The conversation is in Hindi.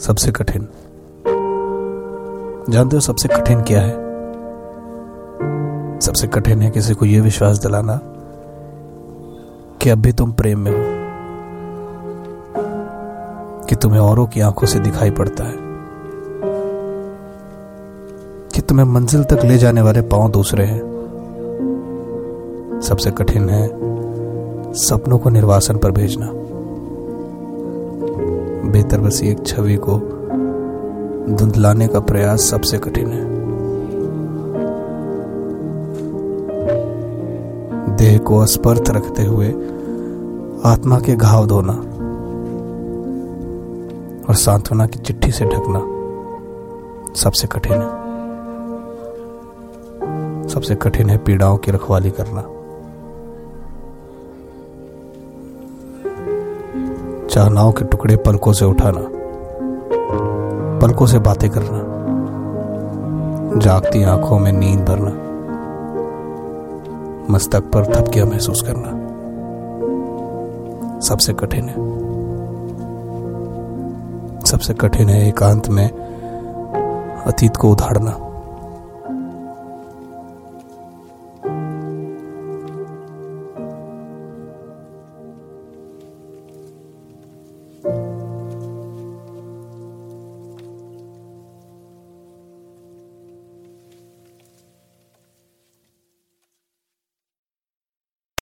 सबसे कठिन। जानते हो सबसे कठिन क्या है? सबसे कठिन है किसी को यह विश्वास दिलाना कि अब भी तुम प्रेम में हो, कि तुम्हें औरों की आँखों से दिखाई पड़ता है, कि तुम्हें मंजिल तक ले जाने वाले पाँव दूसरे हैं। सबसे कठिन है सपनों को निर्वासन पर भेजना। बेहतर बसी एक छवि को धुंधलाने का प्रयास सबसे कठिन है। देह को अस्पर्थ रखते हुए आत्मा के घाव धोना और सांत्वना की चिट्ठी से ढकना सबसे कठिन है। सबसे कठिन है पीड़ाओं की रखवाली करना। चाहनाओं के टुकड़े पलकों से उठाना, पलकों से बातें करना, जागती आँखों में नींद भरना, मस्तक पर थपकिया महसूस करना, सबसे कठिन है। सबसे कठिन है एकांत में अतीत को उधाड़ना।